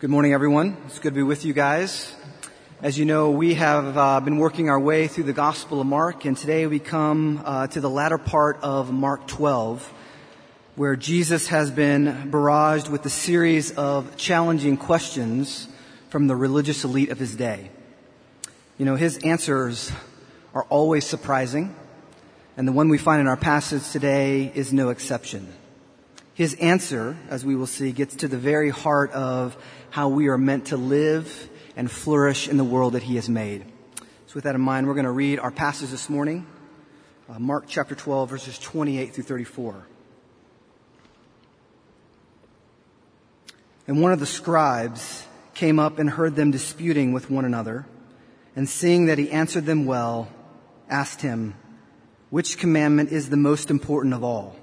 Good morning, everyone. It's good to be with you guys. As you know, we have uh, been working our way through the Gospel of Mark, and today we come uh, to the latter part of Mark 12, where Jesus has been barraged with a series of challenging questions from the religious elite of his day. You know, his answers are always surprising, and the one we find in our passage today is no exception. His answer, as we will see, gets to the very heart of how we are meant to live and flourish in the world that He has made. So with that in mind, we're going to read our passage this morning, uh, Mark chapter 12, verses 28 through 34. And one of the scribes came up and heard them disputing with one another, and seeing that he answered them well, asked him, Which commandment is the most important of all?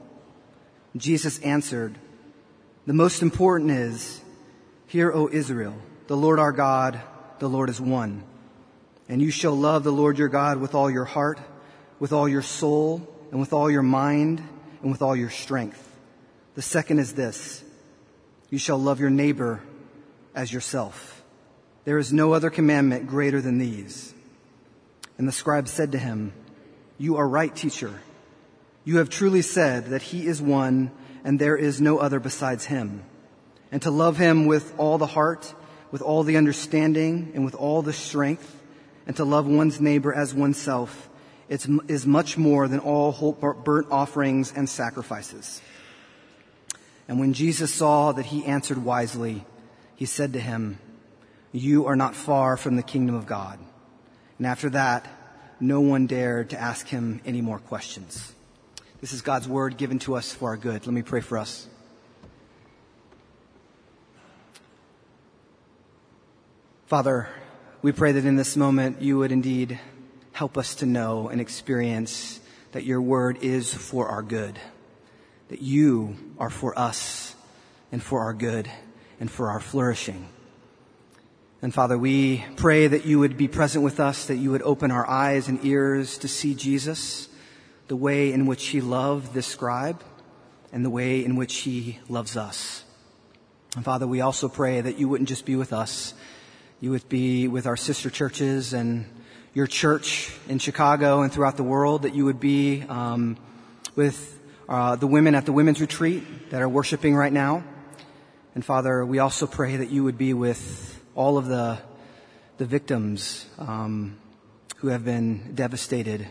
Jesus answered, The most important is, Hear, O Israel, the Lord our God, the Lord is one. And you shall love the Lord your God with all your heart, with all your soul, and with all your mind, and with all your strength. The second is this, you shall love your neighbor as yourself. There is no other commandment greater than these. And the scribe said to him, You are right, teacher. You have truly said that he is one and there is no other besides him. And to love him with all the heart, with all the understanding, and with all the strength, and to love one's neighbor as oneself is much more than all burnt offerings and sacrifices. And when Jesus saw that he answered wisely, he said to him, You are not far from the kingdom of God. And after that, no one dared to ask him any more questions. This is God's word given to us for our good. Let me pray for us. Father, we pray that in this moment you would indeed help us to know and experience that your word is for our good, that you are for us and for our good and for our flourishing. And Father, we pray that you would be present with us, that you would open our eyes and ears to see Jesus the way in which he loved this scribe and the way in which he loves us. And Father, we also pray that you wouldn't just be with us, you would be with our sister churches and your church in Chicago and throughout the world, that you would be um, with uh, the women at the women's retreat that are worshiping right now. And Father, we also pray that you would be with all of the the victims um, who have been devastated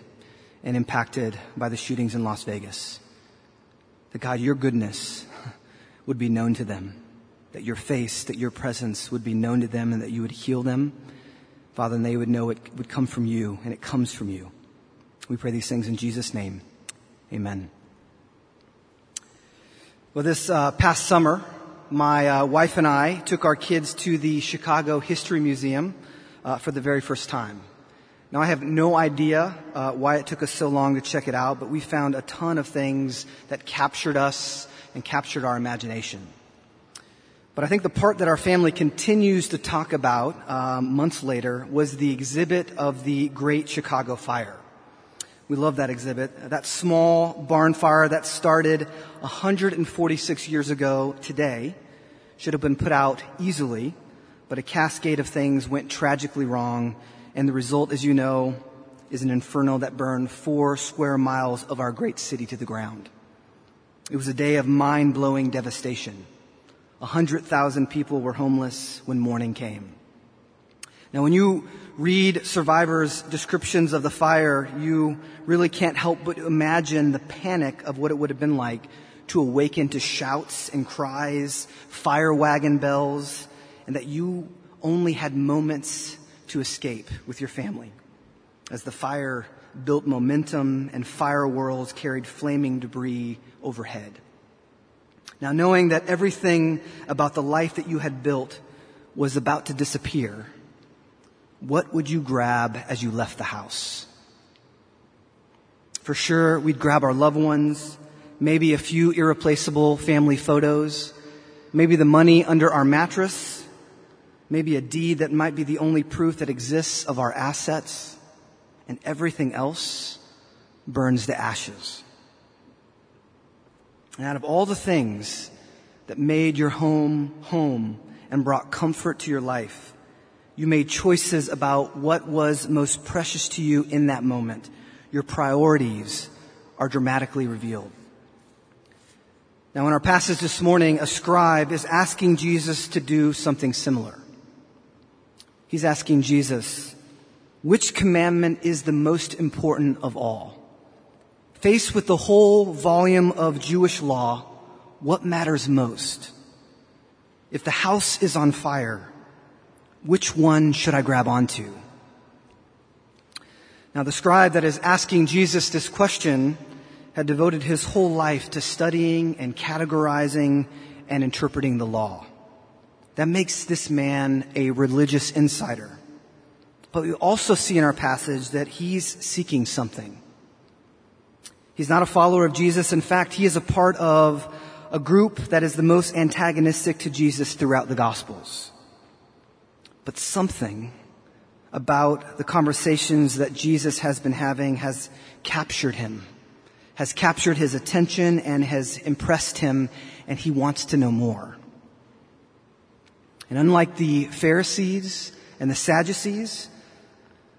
and impacted by the shootings in Las Vegas. That God, your goodness would be known to them, that your face, that your presence would be known to them, and that you would heal them. Father, and they would know it would come from you, and it comes from you. We pray these things in Jesus' name. Amen. Well, this uh, past summer, my uh, wife and I took our kids to the Chicago History Museum uh, for the very first time. Now, I have no idea uh, why it took us so long to check it out, but we found a ton of things that captured us and captured our imagination. But I think the part that our family continues to talk about um, months later was the exhibit of the Great Chicago Fire. We love that exhibit. That small barn fire that started 146 years ago today should have been put out easily, but a cascade of things went tragically wrong and the result, as you know, is an inferno that burned four square miles of our great city to the ground. It was a day of mind blowing devastation. A hundred thousand people were homeless when morning came. Now, when you read survivors' descriptions of the fire, you really can't help but imagine the panic of what it would have been like to awaken to shouts and cries, fire wagon bells, and that you only had moments to escape with your family as the fire built momentum and fire whirls carried flaming debris overhead. Now, knowing that everything about the life that you had built was about to disappear, what would you grab as you left the house? For sure, we'd grab our loved ones, maybe a few irreplaceable family photos, maybe the money under our mattress, maybe a deed that might be the only proof that exists of our assets, and everything else burns to ashes. And out of all the things that made your home home and brought comfort to your life. You made choices about what was most precious to you in that moment. Your priorities are dramatically revealed. Now in our passage this morning, a scribe is asking Jesus to do something similar. He's asking Jesus, which commandment is the most important of all? Faced with the whole volume of Jewish law, what matters most? If the house is on fire, which one should I grab onto? Now the scribe that is asking Jesus this question had devoted his whole life to studying and categorizing and interpreting the law. That makes this man a religious insider. But we also see in our passage that he's seeking something. He's not a follower of Jesus. In fact, he is a part of a group that is the most antagonistic to Jesus throughout the Gospels. But something about the conversations that Jesus has been having has captured him, has captured his attention and has impressed him, and he wants to know more. And unlike the Pharisees and the Sadducees,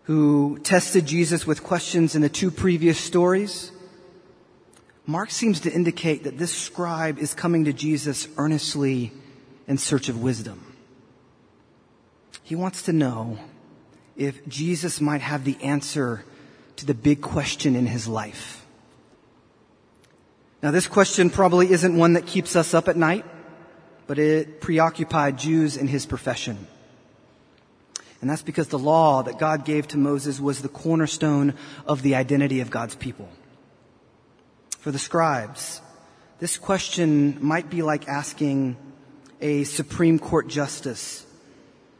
who tested Jesus with questions in the two previous stories, Mark seems to indicate that this scribe is coming to Jesus earnestly in search of wisdom. He wants to know if Jesus might have the answer to the big question in his life. Now this question probably isn't one that keeps us up at night but it preoccupied Jews in his profession. And that's because the law that God gave to Moses was the cornerstone of the identity of God's people. For the scribes, this question might be like asking a Supreme Court justice,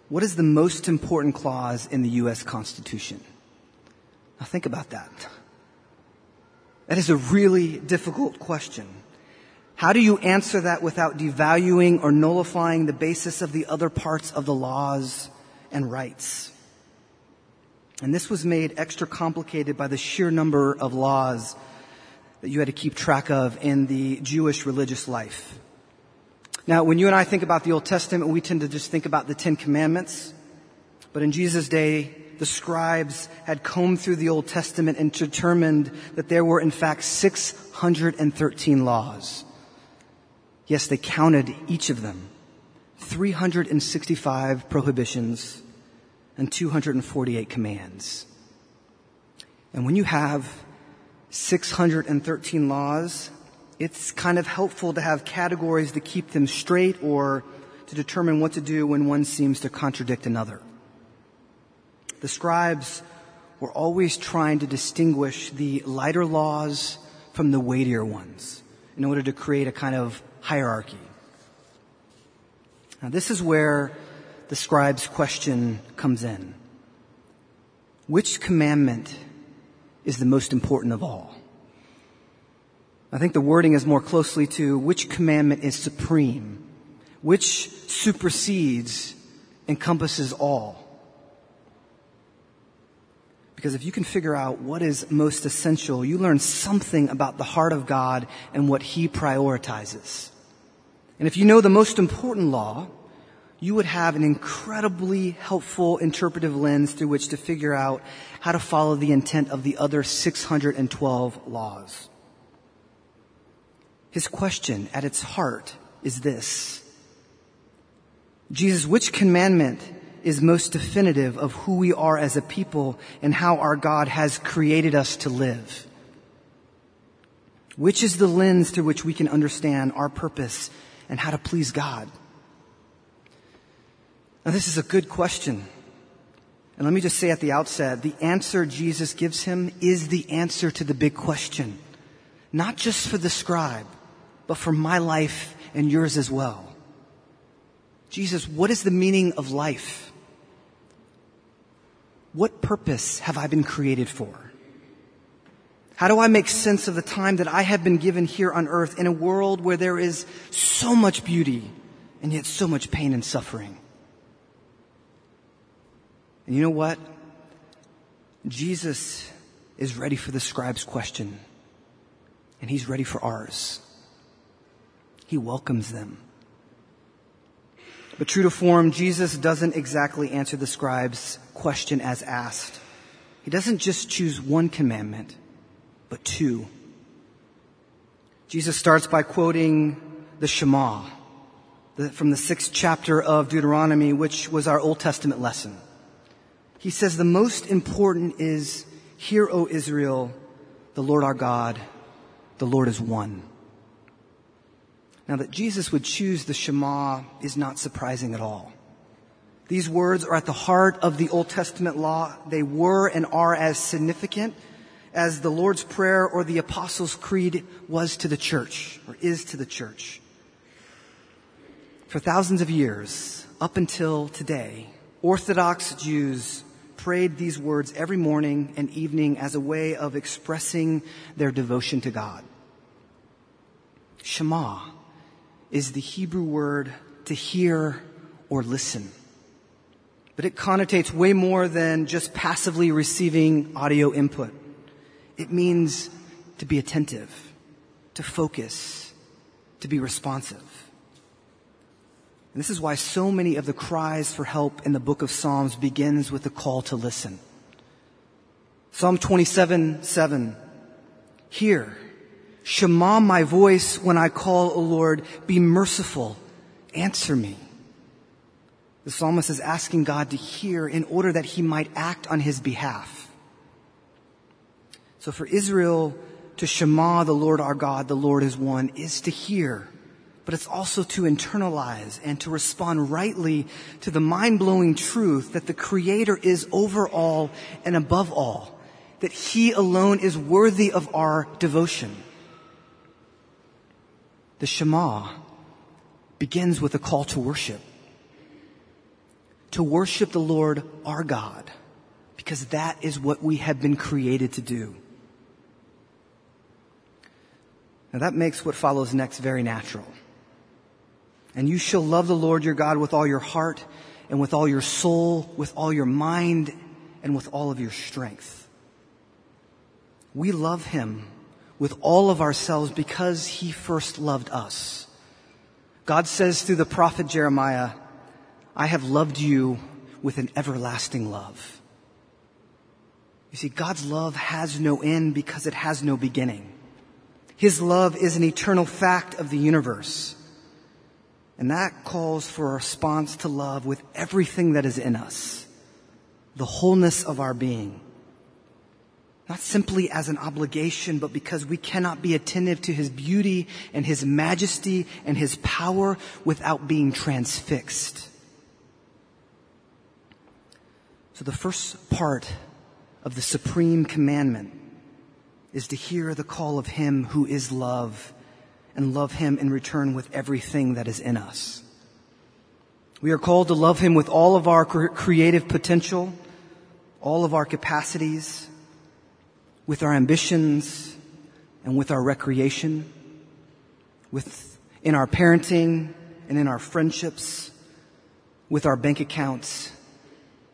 what is the most important clause in the U.S. Constitution? Now think about that. That is a really difficult question. How do you answer that without devaluing or nullifying the basis of the other parts of the laws and rights? And this was made extra complicated by the sheer number of laws that you had to keep track of in the Jewish religious life. Now, when you and I think about the Old Testament, we tend to just think about the Ten Commandments. But in Jesus' day, the scribes had combed through the Old Testament and determined that there were in fact 613 laws. Yes, they counted each of them. 365 prohibitions and 248 commands. And when you have 613 laws, it's kind of helpful to have categories to keep them straight or to determine what to do when one seems to contradict another. The scribes were always trying to distinguish the lighter laws from the weightier ones in order to create a kind of hierarchy. Now this is where the scribe's question comes in. Which commandment is the most important of all? I think the wording is more closely to which commandment is supreme, which supersedes, encompasses all. Because if you can figure out what is most essential, you learn something about the heart of God and what He prioritizes. And if you know the most important law, you would have an incredibly helpful interpretive lens through which to figure out how to follow the intent of the other 612 laws. His question at its heart is this. Jesus, which commandment is most definitive of who we are as a people and how our God has created us to live? Which is the lens through which we can understand our purpose and how to please God? Now, this is a good question. And let me just say at the outset, the answer Jesus gives him is the answer to the big question. Not just for the scribe, but for my life and yours as well. Jesus, what is the meaning of life? What purpose have I been created for? How do I make sense of the time that I have been given here on earth in a world where there is so much beauty and yet so much pain and suffering? And you know what? Jesus is ready for the scribe's question and he's ready for ours. He welcomes them. But true to form, Jesus doesn't exactly answer the scribe's question as asked. He doesn't just choose one commandment, but two. Jesus starts by quoting the Shema from the sixth chapter of Deuteronomy, which was our Old Testament lesson. He says the most important is, Hear, O Israel, the Lord our God, the Lord is one. Now that Jesus would choose the Shema is not surprising at all. These words are at the heart of the Old Testament law. They were and are as significant as the Lord's Prayer or the Apostles' Creed was to the church, or is to the church. For thousands of years, up until today, Orthodox Jews prayed these words every morning and evening as a way of expressing their devotion to God. Shema is the Hebrew word to hear or listen. But it connotates way more than just passively receiving audio input. It means to be attentive, to focus, to be responsive. And this is why so many of the cries for help in the book of Psalms begins with the call to listen. Psalm 27, 7. Hear, Shema my voice when I call, O Lord, be merciful, answer me. The psalmist is asking God to hear in order that he might act on his behalf. So for Israel to Shema the Lord our God, the Lord is one, is to hear, but it's also to internalize and to respond rightly to the mind-blowing truth that the Creator is over all and above all, that He alone is worthy of our devotion. The Shema begins with a call to worship. To worship the Lord our God, because that is what we have been created to do. Now that makes what follows next very natural. And you shall love the Lord your God with all your heart and with all your soul, with all your mind, and with all of your strength. We love him with all of ourselves because he first loved us. God says through the prophet Jeremiah, I have loved you with an everlasting love. You see, God's love has no end because it has no beginning. His love is an eternal fact of the universe. And that calls for a response to love with everything that is in us, the wholeness of our being. Not simply as an obligation, but because we cannot be attentive to His beauty and His majesty and His power without being transfixed. So the first part of the supreme commandment is to hear the call of Him who is love and love Him in return with everything that is in us. We are called to love Him with all of our creative potential, all of our capacities, with our ambitions and with our recreation, with, in our parenting and in our friendships, with our bank accounts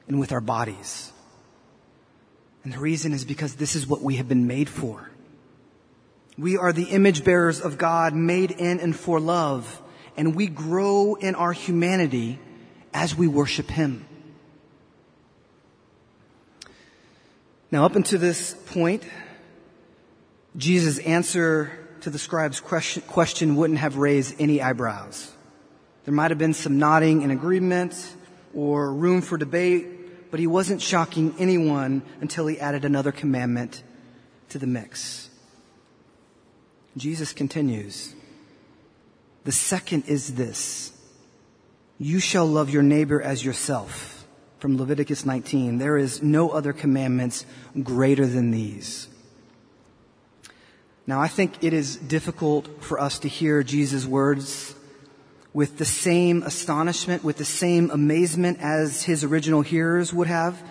and with our bodies. And the reason is because this is what we have been made for. We are the image bearers of God made in and for love, and we grow in our humanity as we worship Him. Now, up until this point, Jesus' answer to the scribe's question, question wouldn't have raised any eyebrows. There might have been some nodding in agreement or room for debate, but he wasn't shocking anyone until he added another commandment to the mix. Jesus continues. The second is this. You shall love your neighbor as yourself from Leviticus 19. There is no other commandments greater than these. Now, I think it is difficult for us to hear Jesus' words with the same astonishment, with the same amazement as his original hearers would have,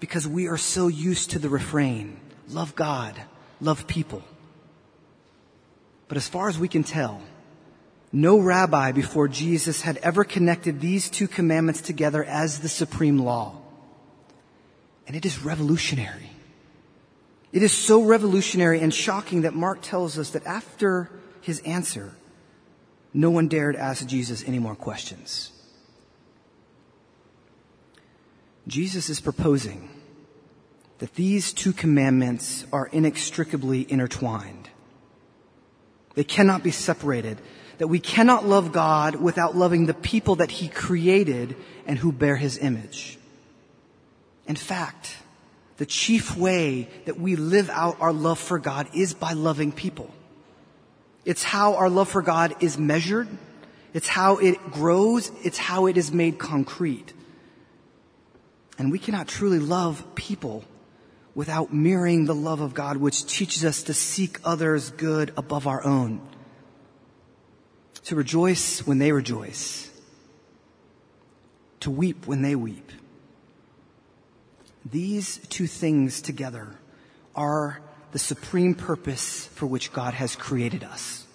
because we are so used to the refrain love God, love people. But as far as we can tell, no rabbi before Jesus had ever connected these two commandments together as the supreme law. And it is revolutionary. It is so revolutionary and shocking that Mark tells us that after his answer, no one dared ask Jesus any more questions. Jesus is proposing that these two commandments are inextricably intertwined. They cannot be separated. That we cannot love God without loving the people that He created and who bear His image. In fact, the chief way that we live out our love for God is by loving people. It's how our love for God is measured. It's how it grows. It's how it is made concrete. And we cannot truly love people without mirroring the love of God, which teaches us to seek others' good above our own. To rejoice when they rejoice. To weep when they weep. These two things together are the supreme purpose for which God has created us.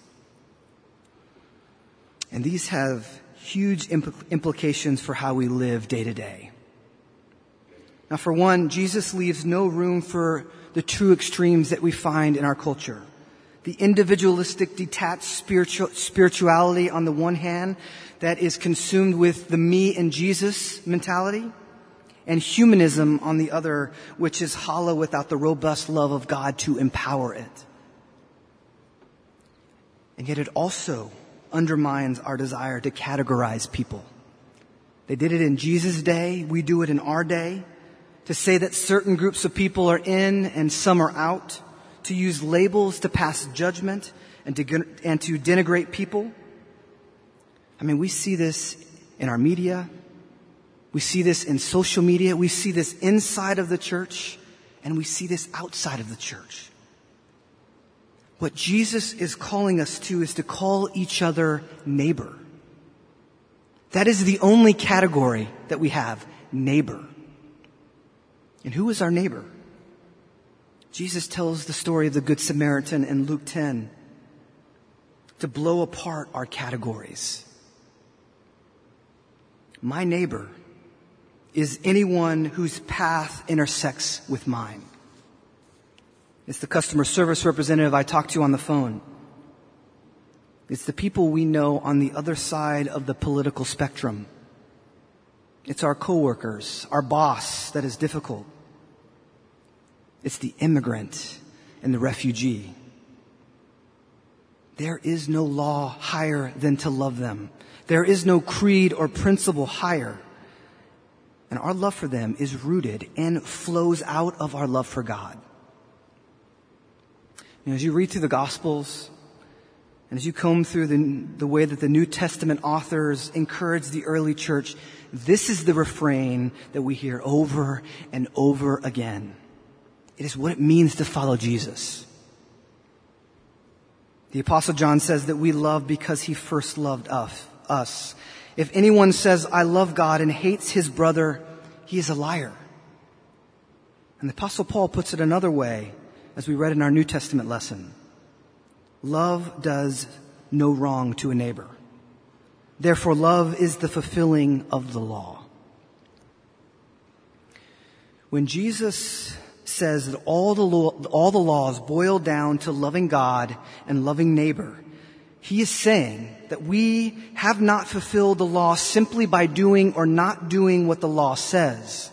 And these have huge impl- implications for how we live day to day. Now, for one, Jesus leaves no room for the two extremes that we find in our culture. The individualistic, detached spiritual, spirituality on the one hand that is consumed with the me and Jesus mentality, and humanism on the other, which is hollow without the robust love of God to empower it. And yet it also undermines our desire to categorize people. They did it in Jesus' day. We do it in our day to say that certain groups of people are in and some are out, to use labels to pass judgment and to, and to denigrate people. I mean, we see this in our media. We see this in social media. We see this inside of the church and we see this outside of the church. What Jesus is calling us to is to call each other neighbor. That is the only category that we have, neighbor. And who is our neighbor? Jesus tells the story of the Good Samaritan in Luke 10 to blow apart our categories. My neighbor is anyone whose path intersects with mine. It's the customer service representative I talked to on the phone. It's the people we know on the other side of the political spectrum. It's our coworkers, our boss that is difficult. It's the immigrant and the refugee. There is no law higher than to love them. There is no creed or principle higher. And our love for them is rooted and flows out of our love for God. You know, as you read through the Gospels, and as you comb through the, the way that the New Testament authors encourage the early church, this is the refrain that we hear over and over again. It is what it means to follow Jesus. The apostle John says that we love because he first loved us. If anyone says, I love God and hates his brother, he is a liar. And the apostle Paul puts it another way, as we read in our New Testament lesson. Love does no wrong to a neighbor. Therefore, love is the fulfilling of the law. When Jesus says that all the, law, all the laws boil down to loving God and loving neighbor, he is saying that we have not fulfilled the law simply by doing or not doing what the law says,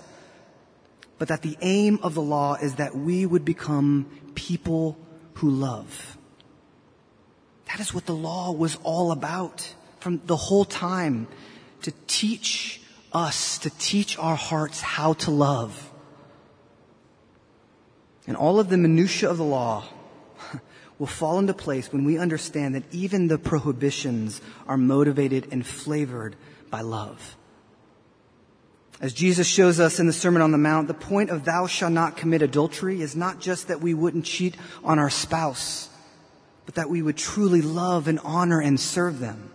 but that the aim of the law is that we would become people who love. That is what the law was all about from the whole time to teach us, to teach our hearts how to love. And all of the minutiae of the law will fall into place when we understand that even the prohibitions are motivated and flavored by love. As Jesus shows us in the Sermon on the Mount, the point of thou shalt not commit adultery is not just that we wouldn't cheat on our spouse, but that we would truly love and honor and serve them.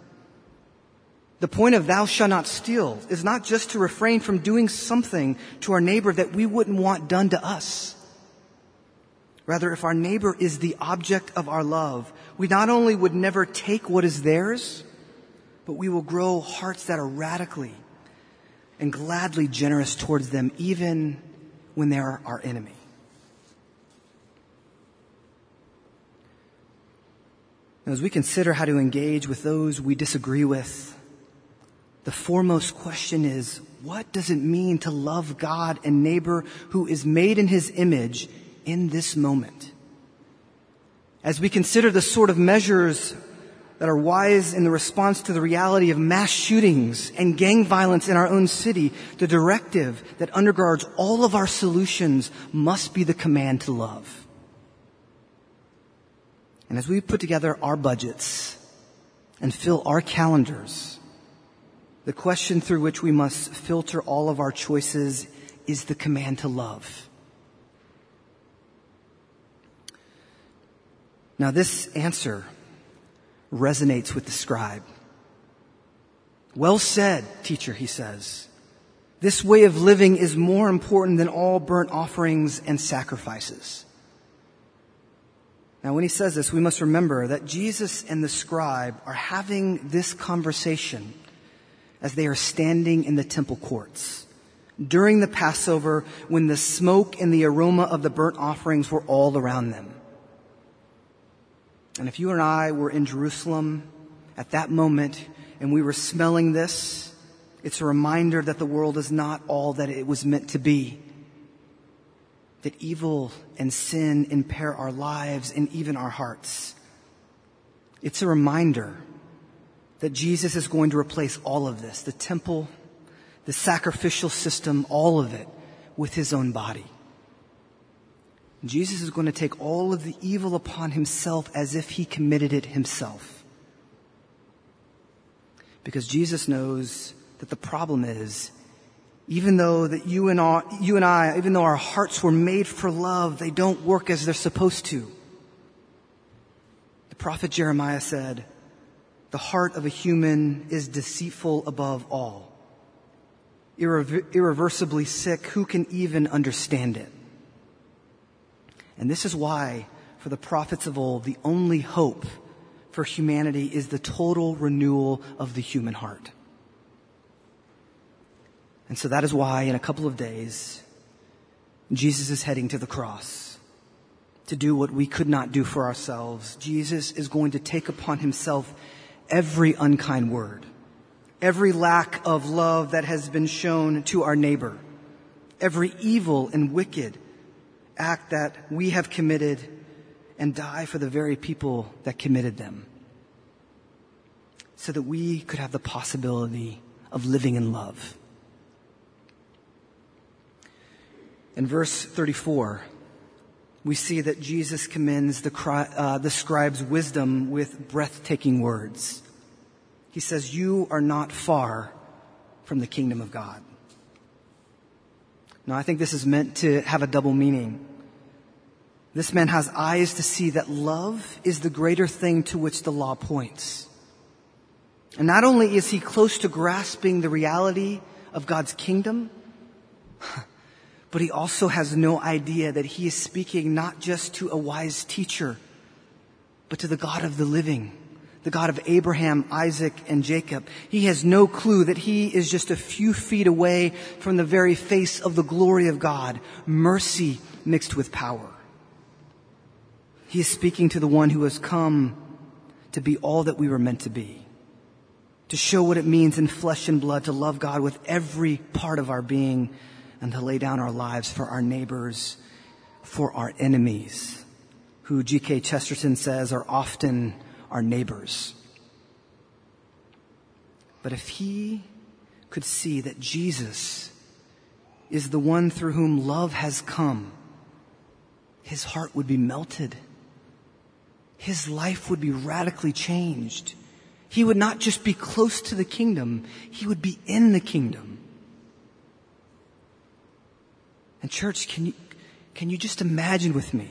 The point of thou shalt not steal is not just to refrain from doing something to our neighbor that we wouldn't want done to us. Rather, if our neighbor is the object of our love, we not only would never take what is theirs, but we will grow hearts that are radically and gladly generous towards them, even when they are our enemy. As we consider how to engage with those we disagree with, the foremost question is, what does it mean to love God and neighbor who is made in his image in this moment? As we consider the sort of measures that are wise in the response to the reality of mass shootings and gang violence in our own city, the directive that undergirds all of our solutions must be the command to love. And as we put together our budgets and fill our calendars, the question through which we must filter all of our choices is the command to love. Now this answer resonates with the scribe. Well said, teacher, he says. This way of living is more important than all burnt offerings and sacrifices. Now, when he says this, we must remember that Jesus and the scribe are having this conversation as they are standing in the temple courts during the Passover when the smoke and the aroma of the burnt offerings were all around them. And if you and I were in Jerusalem at that moment and we were smelling this, it's a reminder that the world is not all that it was meant to be. That evil and sin impair our lives and even our hearts. It's a reminder that Jesus is going to replace all of this, the temple, the sacrificial system, all of it, with his own body. Jesus is going to take all of the evil upon himself as if he committed it himself. Because Jesus knows that the problem is, even though that you and, you and I, even though our hearts were made for love, they don't work as they're supposed to. The prophet Jeremiah said, the heart of a human is deceitful above all. Irre- irreversibly sick, who can even understand it? And this is why, for the prophets of old, the only hope for humanity is the total renewal of the human heart. And so that is why, in a couple of days, Jesus is heading to the cross to do what we could not do for ourselves. Jesus is going to take upon himself every unkind word, every lack of love that has been shown to our neighbor, every evil and wicked act that we have committed and die for the very people that committed them so that we could have the possibility of living in love. In verse 34, we see that Jesus commends the, uh, the scribe's wisdom with breathtaking words. He says, You are not far from the kingdom of God. Now, I think this is meant to have a double meaning. This man has eyes to see that love is the greater thing to which the law points. And not only is he close to grasping the reality of God's kingdom, but he also has no idea that he is speaking not just to a wise teacher, but to the God of the living, the God of Abraham, Isaac, and Jacob. He has no clue that he is just a few feet away from the very face of the glory of God, mercy mixed with power. He is speaking to the one who has come to be all that we were meant to be. To show what it means in flesh and blood to love God with every part of our being and to lay down our lives for our neighbors, for our enemies, who G.K. Chesterton says are often our neighbors. But if he could see that Jesus is the one through whom love has come, his heart would be melted his life would be radically changed. He would not just be close to the kingdom, he would be in the kingdom. And church, can you, can you just imagine with me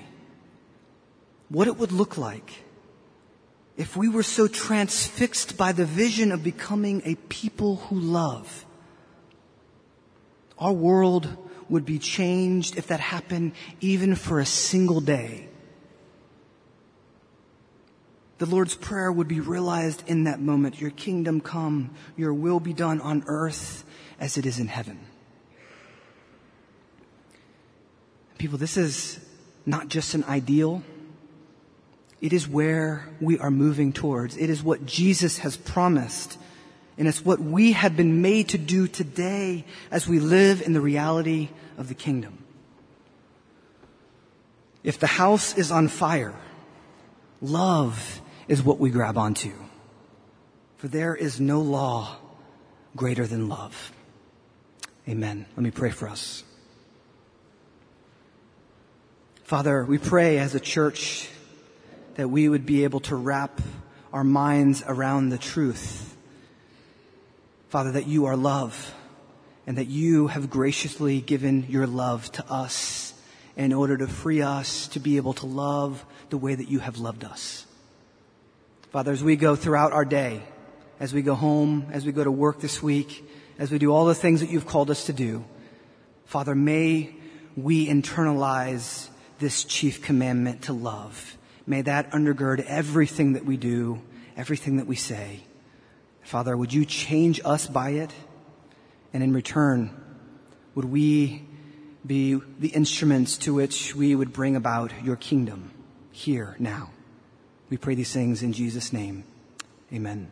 what it would look like if we were so transfixed by the vision of becoming a people who love? Our world would be changed if that happened even for a single day the Lord's Prayer would be realized in that moment. Your kingdom come, your will be done on earth as it is in heaven. People, this is not just an ideal. It is where we are moving towards. It is what Jesus has promised And it's what we have been made to do today as we live in the reality of the kingdom. If the house is on fire, love is what we grab onto. For there is no law greater than love. Amen. Let me pray for us. Father, we pray as a church that we would be able to wrap our minds around the truth. Father, that you are love and that you have graciously given your love to us in order to free us to be able to love the way that you have loved us. Father, as we go throughout our day, as we go home, as we go to work this week, as we do all the things that you've called us to do, Father, may we internalize this chief commandment to love. May that undergird everything that we do, everything that we say. Father, would you change us by it? And in return, would we be the instruments to which we would bring about your kingdom here now? We pray these things in Jesus' name. Amen.